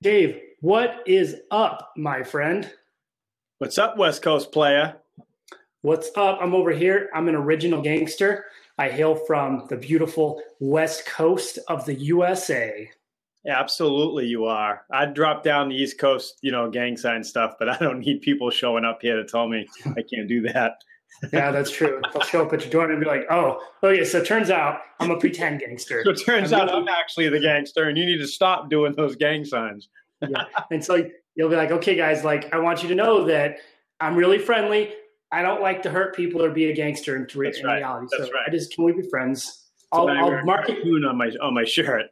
Dave, what is up, my friend? What's up, West Coast player? What's up? I'm over here. I'm an original gangster. I hail from the beautiful West Coast of the USA. Absolutely, you are. I'd drop down the East Coast, you know, gang sign stuff, but I don't need people showing up here to tell me I can't do that. Yeah, that's true. They'll show up at your door and be like, "Oh, okay." So it turns out I'm a pretend gangster. So it turns I'm out really- I'm actually the gangster, and you need to stop doing those gang signs. yeah, and so you'll be like, "Okay, guys, like I want you to know that I'm really friendly. I don't like to hurt people or be a gangster in, in right. reality. That's so right. I just can we be friends? I'll, I'll mark it on my on my shirt.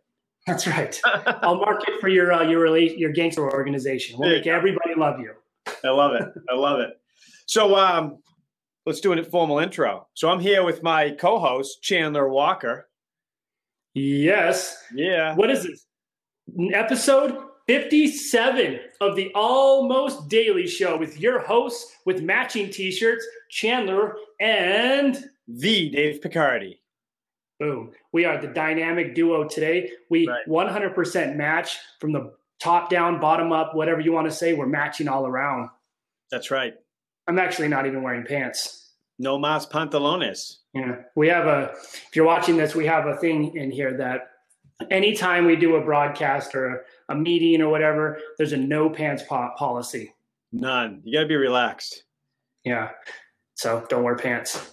That's right. I'll mark it for your uh, your rela- your gangster organization. We'll make everybody love you. I love it. I love it. So um, let's do a formal intro. So I'm here with my co-host Chandler Walker. Yes. Yeah. What is this? Episode 57 of the Almost Daily Show with your hosts with matching t-shirts, Chandler and the Dave Picardi. Boom. We are the dynamic duo today. We right. 100% match from the top down, bottom up, whatever you want to say. We're matching all around. That's right. I'm actually not even wearing pants. No mas pantalones. Yeah. We have a, if you're watching this, we have a thing in here that anytime we do a broadcast or a, a meeting or whatever, there's a no pants po- policy. None. You got to be relaxed. Yeah. So don't wear pants.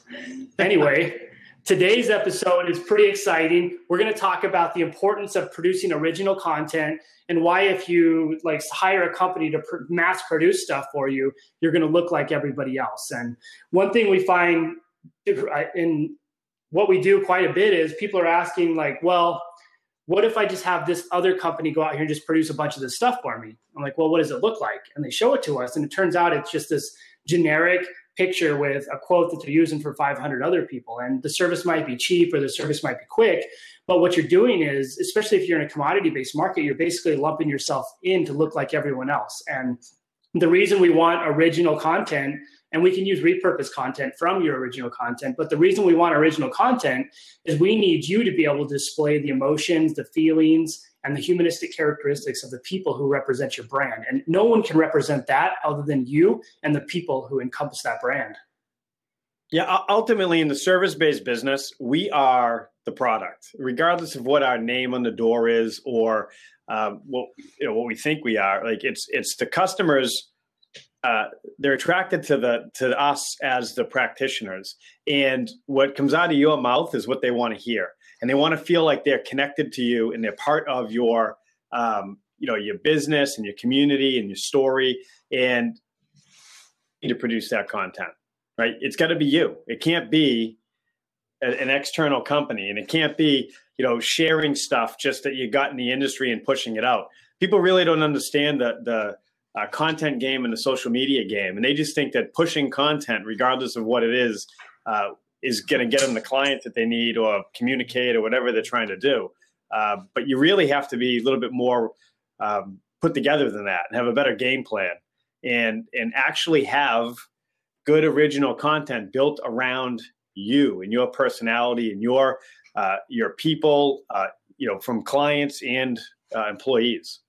Anyway. Today's episode is pretty exciting. We're going to talk about the importance of producing original content and why if you like hire a company to pr- mass produce stuff for you, you're going to look like everybody else. And one thing we find in what we do quite a bit is people are asking like, well, what if I just have this other company go out here and just produce a bunch of this stuff for me? I'm like, well, what does it look like? And they show it to us, and it turns out it's just this generic picture with a quote that they're using for 500 other people. And the service might be cheap or the service might be quick. But what you're doing is, especially if you're in a commodity based market, you're basically lumping yourself in to look like everyone else. And the reason we want original content, and we can use repurposed content from your original content, but the reason we want original content is we need you to be able to display the emotions, the feelings, and the humanistic characteristics of the people who represent your brand. And no one can represent that other than you and the people who encompass that brand. Yeah, ultimately, in the service based business, we are the product, regardless of what our name on the door is or um, what you know what we think we are. Like it's it's the customers. Uh, they're attracted to the to us as the practitioners, and what comes out of your mouth is what they want to hear and they want to feel like they're connected to you and they're part of your um, you know your business and your community and your story and to produce that content right? It's got to be you. It can't be a, an external company and it can't be you know sharing stuff just that you got in the industry and pushing it out. People really don't understand the the uh, content game and the social media game and they just think that pushing content regardless of what it is uh, is going to get them the client that they need or communicate or whatever they're trying to do. Uh, but you really have to be a little bit more um, put together than that and have a better game plan and and actually have good original content built around you and your personality and your uh, your people, uh, you know, from clients and uh, employees.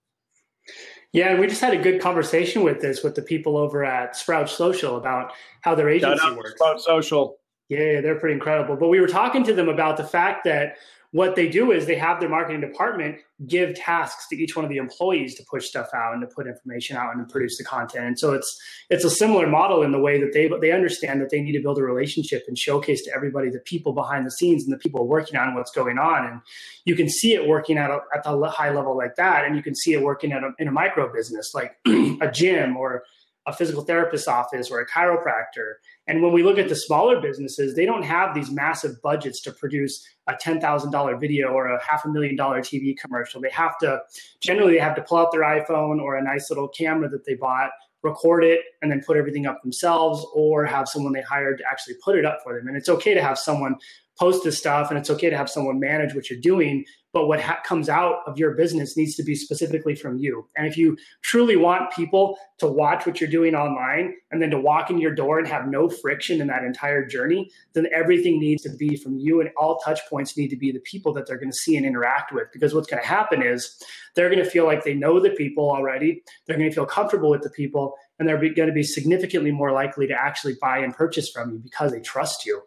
Yeah, and we just had a good conversation with this with the people over at Sprout Social about how their agency works. Sprout Social. Yeah, they're pretty incredible. But we were talking to them about the fact that what they do is they have their marketing department give tasks to each one of the employees to push stuff out and to put information out and to produce the content. And so it's it's a similar model in the way that they they understand that they need to build a relationship and showcase to everybody the people behind the scenes and the people working on what's going on. And you can see it working at a, at the high level like that, and you can see it working at a, in a micro business like a gym or a physical therapist office or a chiropractor. And when we look at the smaller businesses, they don't have these massive budgets to produce a $10,000 video or a half a million dollar TV commercial. They have to, generally, they have to pull out their iPhone or a nice little camera that they bought, record it, and then put everything up themselves or have someone they hired to actually put it up for them. And it's okay to have someone post this stuff and it's okay to have someone manage what you're doing but what ha- comes out of your business needs to be specifically from you. And if you truly want people to watch what you're doing online and then to walk in your door and have no friction in that entire journey then everything needs to be from you and all touch points need to be the people that they're going to see and interact with. Because what's going to happen is they're going to feel like they know the people already they're going to feel comfortable with the people and they're going to be significantly more likely to actually buy and purchase from you because they trust you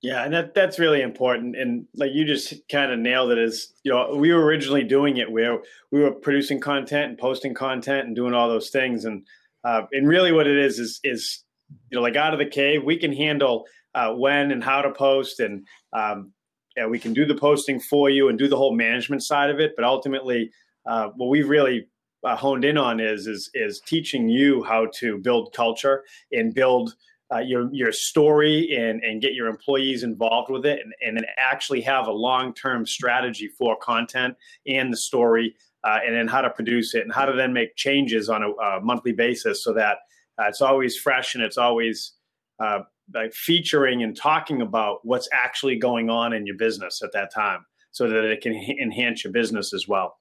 yeah, and that that's really important. And like you just kind of nailed it as you know, we were originally doing it where we were producing content and posting content and doing all those things. And uh, and really what it is is is you know, like out of the cave, we can handle uh, when and how to post and um, yeah, we can do the posting for you and do the whole management side of it. But ultimately, uh, what we've really uh, honed in on is is is teaching you how to build culture and build uh, your your story and and get your employees involved with it and, and actually have a long term strategy for content and the story uh, and then how to produce it and how to then make changes on a, a monthly basis so that uh, it's always fresh and it's always uh, like featuring and talking about what's actually going on in your business at that time so that it can enhance your business as well.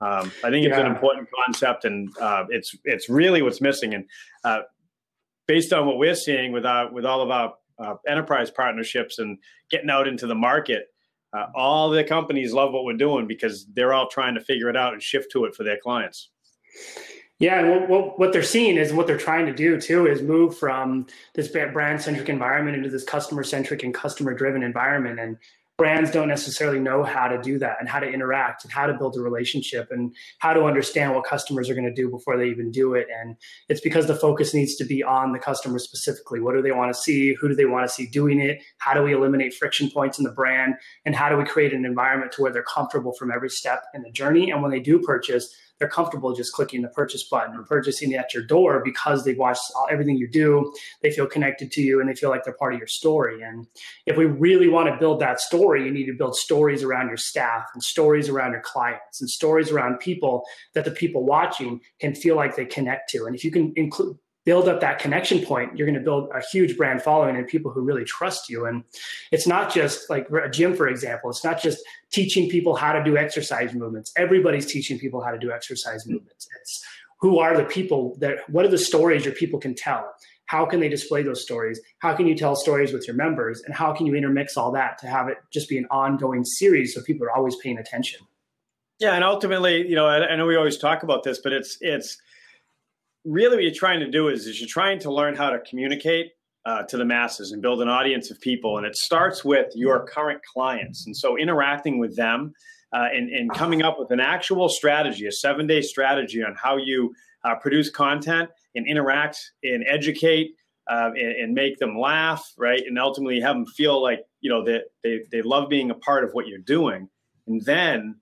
Um, I think it's yeah. an important concept, and uh, it's it's really what's missing. And uh, based on what we're seeing with our with all of our uh, enterprise partnerships and getting out into the market, uh, all the companies love what we're doing because they're all trying to figure it out and shift to it for their clients. Yeah, and what, what they're seeing is what they're trying to do too is move from this brand centric environment into this customer centric and customer driven environment. And brands don't necessarily know how to do that and how to interact and how to build a relationship and how to understand what customers are going to do before they even do it. And it's because the focus needs to be on the customer specifically. What do they want to see? Who do they want to see doing it? How do we eliminate friction points in the brand? And how do we create an environment to where they're comfortable from every step in the journey? And when they do purchase, they're comfortable just clicking the purchase button or purchasing at your door because they've watched everything you do. They feel connected to you and they feel like they're part of your story. And if we really want to build that story, you need to build stories around your staff and stories around your clients and stories around people that the people watching can feel like they connect to. And if you can include build up that connection point, you're going to build a huge brand following and people who really trust you. And it's not just like a gym, for example, it's not just teaching people how to do exercise movements. Everybody's teaching people how to do exercise movements. It's who are the people that, what are the stories your people can tell? How can they display those stories? How can you tell stories with your members? And how can you intermix all that to have it just be an ongoing series so people are always paying attention? Yeah, and ultimately, you know, I, I know we always talk about this, but it's it's really what you're trying to do is, is you're trying to learn how to communicate uh, to the masses and build an audience of people. And it starts with your current clients. And so interacting with them uh, and, and, coming up with an actual strategy, a seven day strategy on how you uh, produce content and interact and educate uh, and, and, make them laugh, right? And ultimately have them feel like, you know, that they, they love being a part of what you're doing. And then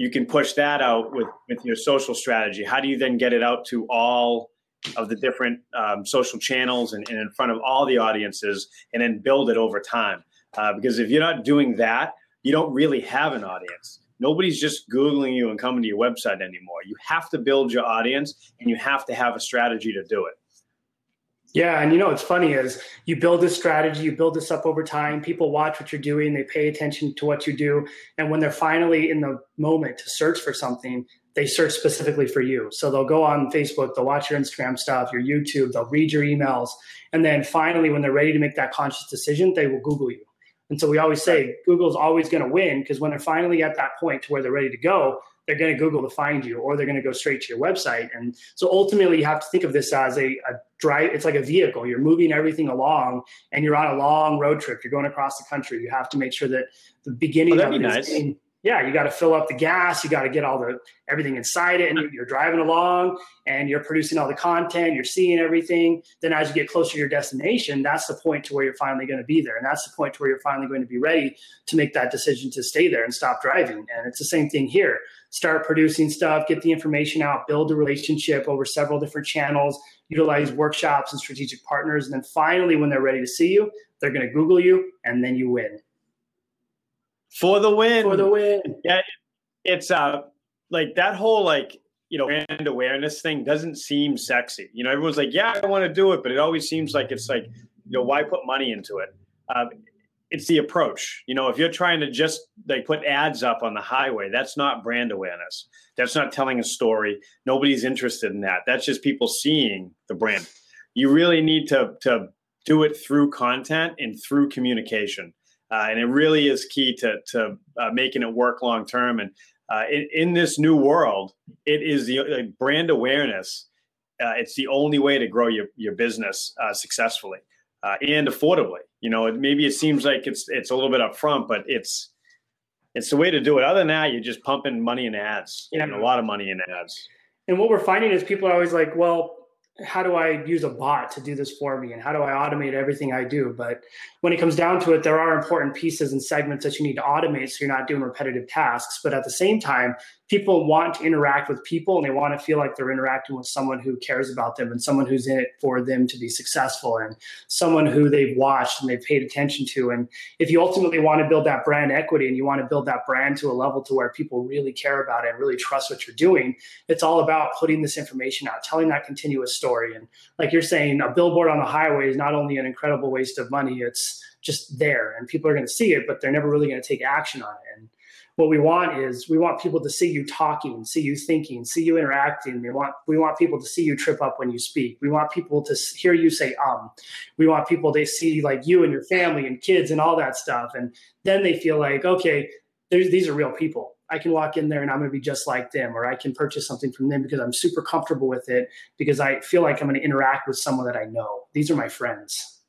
you can push that out with with your social strategy. How do you then get it out to all of the different um, social channels and, and, in front of all the audiences, and then build it over time? Uh, because if you're not doing that, you don't really have an audience. Nobody's just googling you and coming to your website anymore. You have to build your audience, and you have to have a strategy to do it. Yeah, and you know what's funny is you build this strategy, you build this up over time. People watch what you're doing, they pay attention to what you do, and when they're finally in the moment to search for something, they search specifically for you. So they'll go on Facebook, they'll watch your Instagram stuff, your YouTube, they'll read your emails, and then finally, when they're ready to make that conscious decision, they will Google you. And so we always say Google's always going to win because when they're finally at that point to where they're ready to go, they're going to Google to find you, or they're going to go straight to your website. And so ultimately, you have to think of this as a, a drive. It's like a vehicle. You're moving everything along, and you're on a long road trip. You're going across the country. You have to make sure that the beginning oh, of it nice. is yeah, you got to fill up the gas. You got to get all the everything inside it, and you're driving along, and you're producing all the content. You're seeing everything. Then, as you get closer to your destination, that's the point to where you're finally going to be there, and that's the point to where you're finally going to be ready to make that decision to stay there and stop driving. And it's the same thing here. Start producing stuff, get the information out, build a relationship over several different channels, utilize workshops and strategic partners, and then finally, when they're ready to see you, they're going to Google you, and then you win for the win. For the win. Yeah, it's uh like that whole like you know brand awareness thing doesn't seem sexy. You know, everyone's like, yeah, I want to do it, but it always seems like it's like you know why put money into it. Um, it's the approach. You know, if you're trying to just like put ads up on the highway, that's not brand awareness. That's not telling a story. Nobody's interested in that. That's just people seeing the brand. You really need to to do it through content and through communication. Uh, and it really is key to to uh, making it work long term. And uh, in, in, this new world, it is the brand awareness. Uh, it's the only way to grow your your business uh, successfully uh, and affordably. You know, maybe it seems like it's it's a little bit upfront, but it's it's the way to do it. Other than that, you're just pumping money in ads, yeah. and a lot of money in ads. And what we're finding is people are always like, well, how do I use a bot to do this for me and how do I automate everything I do? But when it comes down to it, there are important pieces and segments that you need to automate so you're not doing repetitive tasks. But at the same time, people want to interact with people and they want to feel like they're interacting with someone who cares about them and someone who's in it for them to be successful and someone who they've watched and they've paid attention to. And if you ultimately want to build that brand equity and you want to build that brand to a level to where people really care about it and really trust what you're doing it's all about putting this information out telling that continuous story. And like you're saying a billboard on the highway is not only an incredible waste of money it's just there and people are going to see it but they're never really going to take action on it. And what we want is we want people to see you talking, see you thinking, see you interacting. We want we want people to see you trip up when you speak. We want people to hear you say um. We want people to see like you and your family and kids and all that stuff, and then they feel like okay, these are real people. I can walk in there and I'm going to be just like them, or I can purchase something from them because I'm super comfortable with it because I feel like I'm going to interact with someone that I know. These are my friends.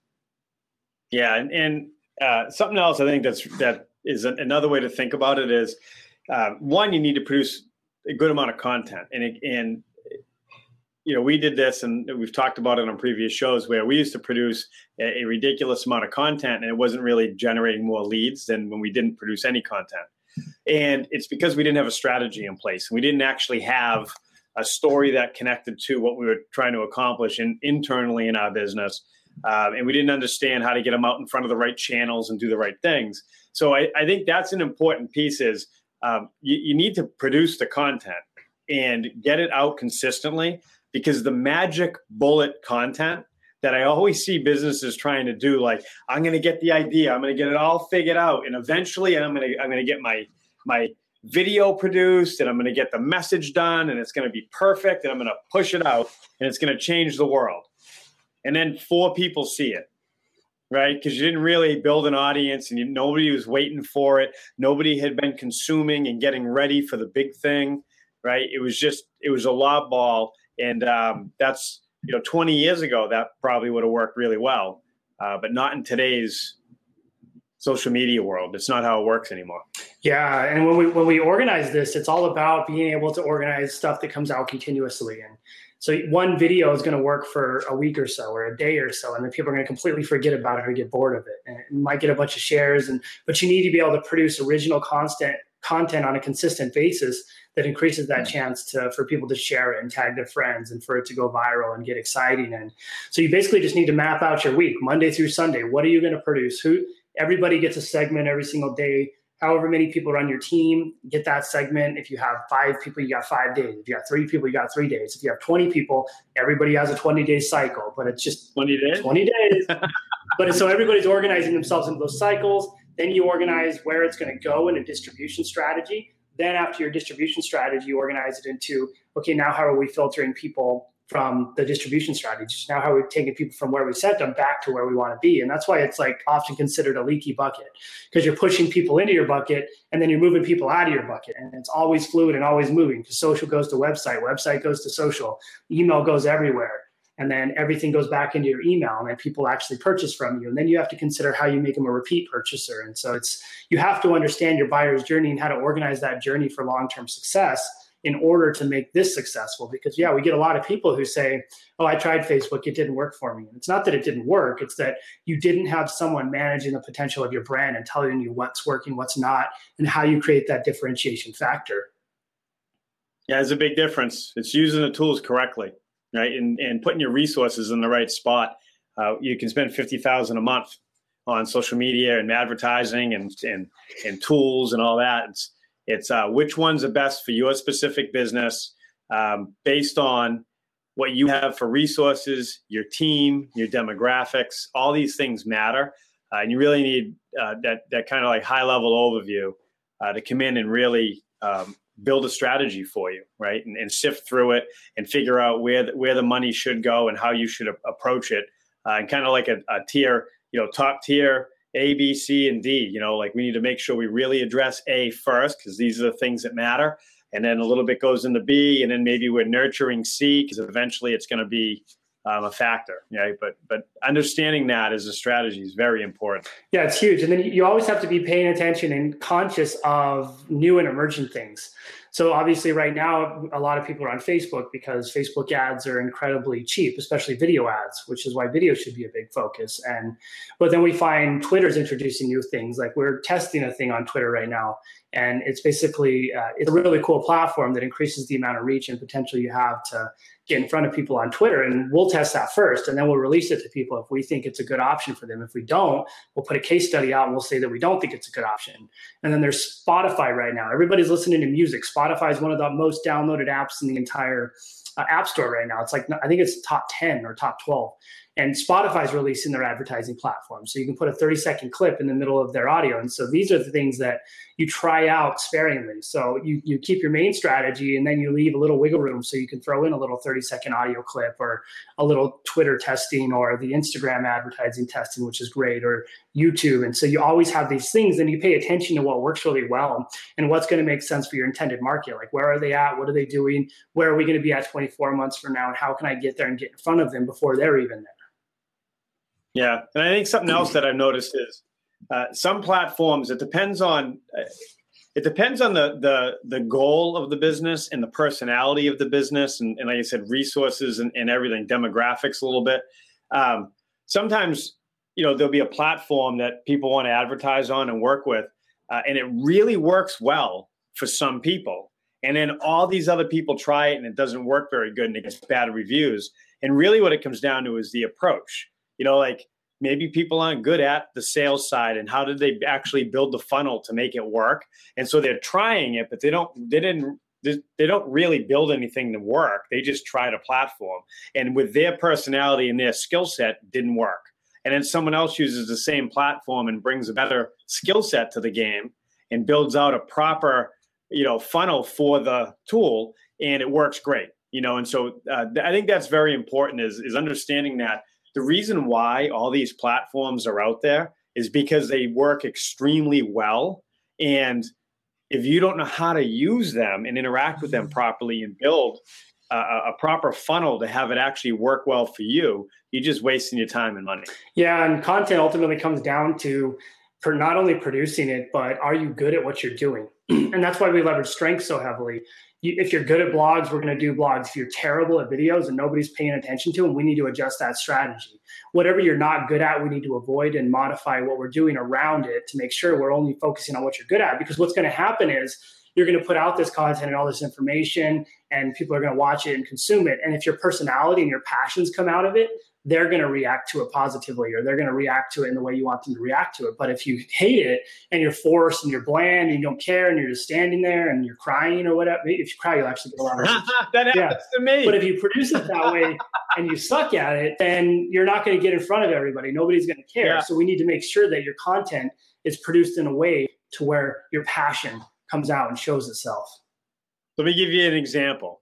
Yeah, and, and uh, something else I think that's that is another way to think about it is uh, one you need to produce a good amount of content. And and you know we did this and we've talked about it on previous shows where we used to produce a, a ridiculous amount of content and it wasn't really generating more leads than when we didn't produce any content. And it's because we didn't have a strategy in place. We didn't actually have a story that connected to what we were trying to accomplish in, internally in our business um, and we didn't understand how to get them out in front of the right channels and do the right things so I, I think that's an important piece is um, you, you need to produce the content and get it out consistently because the magic bullet content that I always see businesses trying to do, like I'm going to get the idea, I'm going to get it all figured out, and eventually I'm going to I'm going to get my my video produced, and I'm going to get the message done, and it's going to be perfect, and I'm going to push it out, and it's going to change the world. And then four people see it, right? Because you didn't really build an audience and you, nobody was waiting for it. Nobody had been consuming and getting ready for the big thing, right? It was just, it was a lob ball. And um, that's, you know, 20 years ago, that probably would have worked really well, uh, but not in today's social media world. It's not how it works anymore. Yeah, and when we when we organize this, it's all about being able to organize stuff that comes out continuously. And so one video is going to work for a week or so or a day or so, and then people are going to completely forget about it or get bored of it. And it might get a bunch of shares, and but you need to be able to produce original constant content on a consistent basis that increases that hmm. chance to for people to share it and tag their friends and for it to go viral and get exciting. And so you basically just need to map out your week, Monday through Sunday. What are you going to produce? Who everybody gets a segment every single day however many people are on your team, get that segment. If you have five people, you got five days. If you have three people, you got three days. If you have 20 people, everybody has a 20 day cycle, but it's just 20 days. 20 days. but so everybody's organizing themselves into those cycles. Then you organize where it's going to go in a distribution strategy. Then after your distribution strategy, you organize it into okay, now how are we filtering people from the distribution strategies. Now, how we're taking people from where we sent them back to where we want to be. And that's why it's like often considered a leaky bucket because you're pushing people into your bucket and then you're moving people out of your bucket. And it's always fluid and always moving because social goes to website, website goes to social, email goes everywhere. And then everything goes back into your email, and then people actually purchase from you. And then you have to consider how you make them a repeat purchaser. And so it's you have to understand your buyer's journey and how to organize that journey for long term success in order to make this successful because yeah we get a lot of people who say oh i tried facebook it didn't work for me. And it's not that it didn't work it's that you didn't have someone managing the potential of your brand and telling you what's working what's not and how you create that differentiation factor. Yeah there's a big difference. It's using the tools correctly right and, and putting your resources in the right spot. Uh, you can spend 50000 a month on social media and advertising and, and, and tools and all that. It's it's uh, which one's the best for your specific business um, based on what you have for resources, your team, your demographics. All these things matter. uh, and you really need uh, that that kind of like high level overview uh, to come in and really um, build a strategy for you, right? And, and, sift through it and figure out where the, where the money should go and how you should a- approach it, uh, and kind of like a, a tier, you know, top tier A, B, C, and D. You know, like we need to make sure we really address A first because these are the things that matter, and then a little bit goes into B, and then maybe we're nurturing C because eventually it's going to be um, a factor, right? But but understanding that as a strategy is very important. Yeah, it's huge, and then you always have to be paying attention and conscious of new and emerging things. So obviously, right now, a lot of people are on Facebook because Facebook ads are incredibly cheap, especially video ads, which is why video should be a big focus. And but then we find Twitter's introducing new things. Like we're testing a thing on Twitter right now, and it's basically uh, it's a really cool platform that increases the amount of reach and potential you have to in front of people on Twitter. And we'll test that first, and then we'll release it to people if we think it's a good option for them. If we don't, we'll put a case study out and we'll say that we don't think it's a good option. And then there's Spotify right now. Everybody's listening to music. Spotify is one of the most downloaded apps in the entire uh, app store right now. It's like I think it's top 10 or top 12. And Spotify is releasing their advertising platform. So you can put a 30 second clip in the middle of their audio. And so these are the things that you try out sparingly. So you, you keep your main strategy and then you leave a little wiggle room so you can throw in a little 30 second audio clip or a little Twitter testing or the Instagram advertising testing, which is great, or YouTube. And so you always have these things and you pay attention to what works really well and what's going to make sense for your intended market. Like where are they at? What are they doing? Where are we going to be at 24 months from now? And how can I get there and get in front of them before they're even there? Yeah, and I think something else that I've noticed is uh, some platforms. It depends on uh, it depends on the the the goal of the business and the personality of the business, and, and like I said, resources and, and everything, demographics a little bit. Um, sometimes you know there'll be a platform that people want to advertise on and work with, uh, and it really works well for some people, and then all these other people try it and it doesn't work very good and it gets bad reviews. And really, what it comes down to is the approach. You know, like maybe people aren't good at the sales side and how did they actually build the funnel to make it work? And so they're trying it but they don't they didn't they don't really build anything to work. They just tried a platform. And with their personality and their skill set didn't work and then someone else uses the same platform and brings a better skill set to the game and builds out a proper you know funnel for the tool and it works great you know and so uh, i think that's very important is is understanding that the reason why all these platforms are out there is because they work extremely well. And if you don't know how to use them and interact with them properly and build a, a proper funnel to have it actually work well for you, you're just wasting your time and money. Yeah, and content ultimately comes down to for not only producing it, but are you good at what you're doing? and that's why we leverage strength so heavily you, if you're good at blogs, we're going to do blogs. If you're terrible at videos and nobody's paying attention to them, we need to adjust that strategy. Whatever you're not good at, we need to avoid and modify what we're doing around it to make sure we're only focusing on what you're good at. Because what's going to happen is you're going to put out this content and all this information, and people are going to watch it and consume it. And if your personality and your passions come out of it, they're going to react to it positively or they're going to react to it in the way you want them to react to it. But if you hate it and you're forced and you're bland and you don't care and you're just standing there and you're crying or whatever, if you cry, you'll actually get a lot of that happens yeah. to me. But if you produce it that way and you suck at it, then you're not going to get in front of everybody. Nobody's going to care. Yeah. So we need to make sure that your content is produced in a way to where your passion comes out and shows itself. Let me give you an example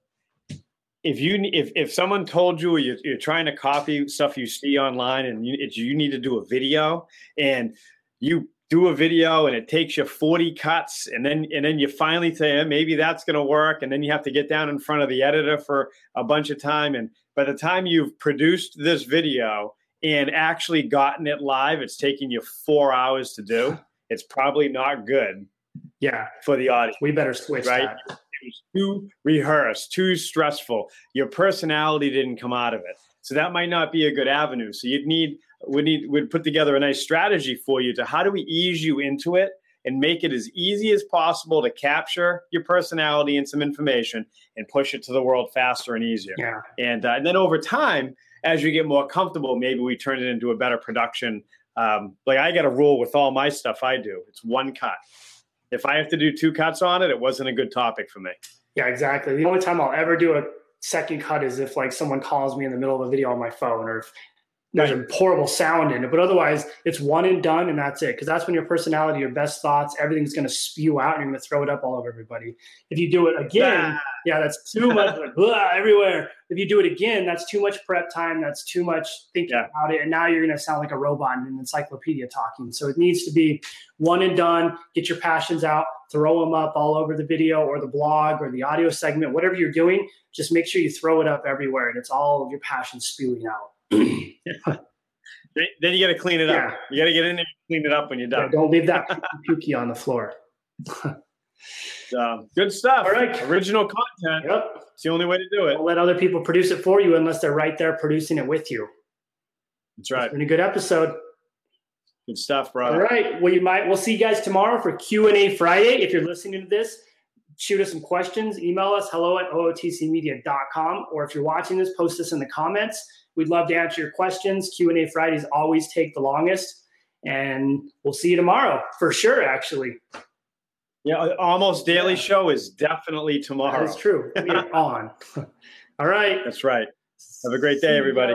if you if if someone told you you're, you're trying to copy stuff you see online and you, you need to do a video and you do a video and it takes you 40 cuts and then and then you finally say maybe that's going to work and then you have to get down in front of the editor for a bunch of time and by the time you've produced this video and actually gotten it live it's taking you 4 hours to do it's probably not good yeah for the audience we better switch right that was too rehearsed, too stressful. Your personality didn't come out of it. So that might not be a good avenue. So you'd need we need we'd put together a nice strategy for you to how do we ease you into it and make it as easy as possible to capture your personality and some information and push it to the world faster and easier. Yeah. And, uh, and then over time, as you get more comfortable, maybe we turn it into a better production. Um, like I got a rule with all my stuff I do. It's one cut if I have to do two cuts on it, it wasn't a good topic for me. Yeah, exactly. The only time I'll ever do a second cut is if like someone calls me in the middle of a video on my phone or if there's a horrible sound in it, but otherwise it's one and done, and that's it. Because that's when your personality, your best thoughts, everything's going to spew out, and you're going to throw it up all over everybody. If you do it again, ah. yeah, that's too much blah, everywhere. If you do it again, that's too much prep time. That's too much thinking yeah. about it, and now you're going to sound like a robot in an encyclopedia talking. So it needs to be one and done. Get your passions out, throw them up all over the video or the blog or the audio segment, whatever you're doing. Just make sure you throw it up everywhere, and it's all of your passion spewing out. Then you got to clean it yeah. up. You got to get in there and clean it up when you're done. Yeah, don't leave that pukey on the floor. so, good stuff. All right. Original content. Yep. It's the only way to do it. Don't let other people produce it for you unless they're right there producing it with you. That's right. It's been a good episode. Good stuff, brother. All right. Well, you might. We'll see you guys tomorrow for Q and A Friday. If you're listening to this, shoot us some questions. Email us hello at ootcmedia.com, or if you're watching this, post this in the comments. We'd love to answer your questions. Q&A Fridays always take the longest. And we'll see you tomorrow for sure, actually. Yeah, uh, almost daily yeah. show is definitely tomorrow. That's true. We are on. All right. That's right. Have a great day, everybody.